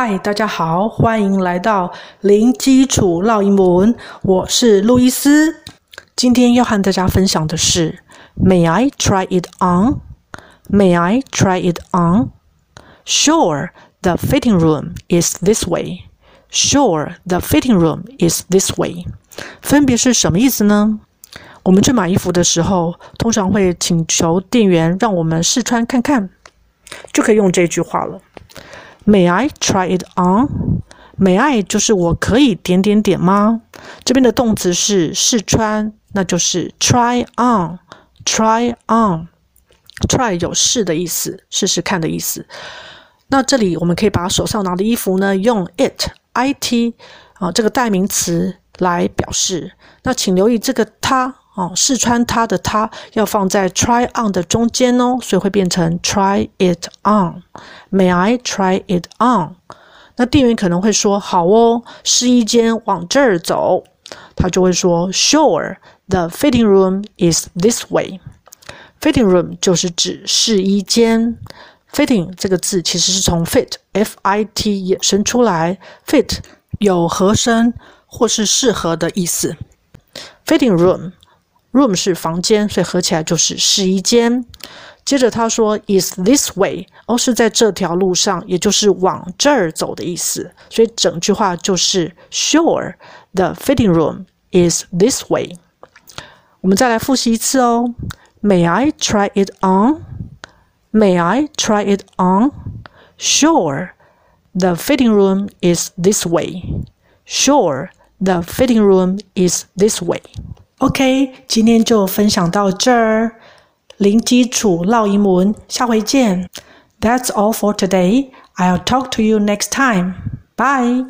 嗨，大家好，欢迎来到零基础烙英文。我是路易斯。今天要和大家分享的是，May I try it on? May I try it on? Sure, the fitting room is this way. Sure, the fitting room is this way. 分别是什么意思呢？我们去买衣服的时候，通常会请求店员让我们试穿看看，就可以用这句话了。May I try it on? May I 就是我可以点点点吗？这边的动词是试穿，那就是 try on。try on。try 有试的意思，试试看的意思。那这里我们可以把手上拿的衣服呢，用 it it 啊这个代名词来表示。那请留意这个它。哦，试穿它的它要放在 try on 的中间哦，所以会变成 try it on。May I try it on？那店员可能会说好哦，试衣间往这儿走，他就会说 Sure，the fitting room is this way。Fitting room 就是指试衣间。Fitting 这个字其实是从 fit f i t 衍生出来，fit 有合身或是适合的意思。Fitting room。Room 是房间，所以合起来就是试衣间。接着他说，is this way，哦，是在这条路上，也就是往这儿走的意思。所以整句话就是 Sure，the fitting room is this way。我们再来复习一次哦。May I try it on？May I try it on？Sure，the fitting room is this way。Sure，the fitting room is this way。OK，今天就分享到这儿。零基础绕英文，下回见。That's all for today. I'll talk to you next time. Bye.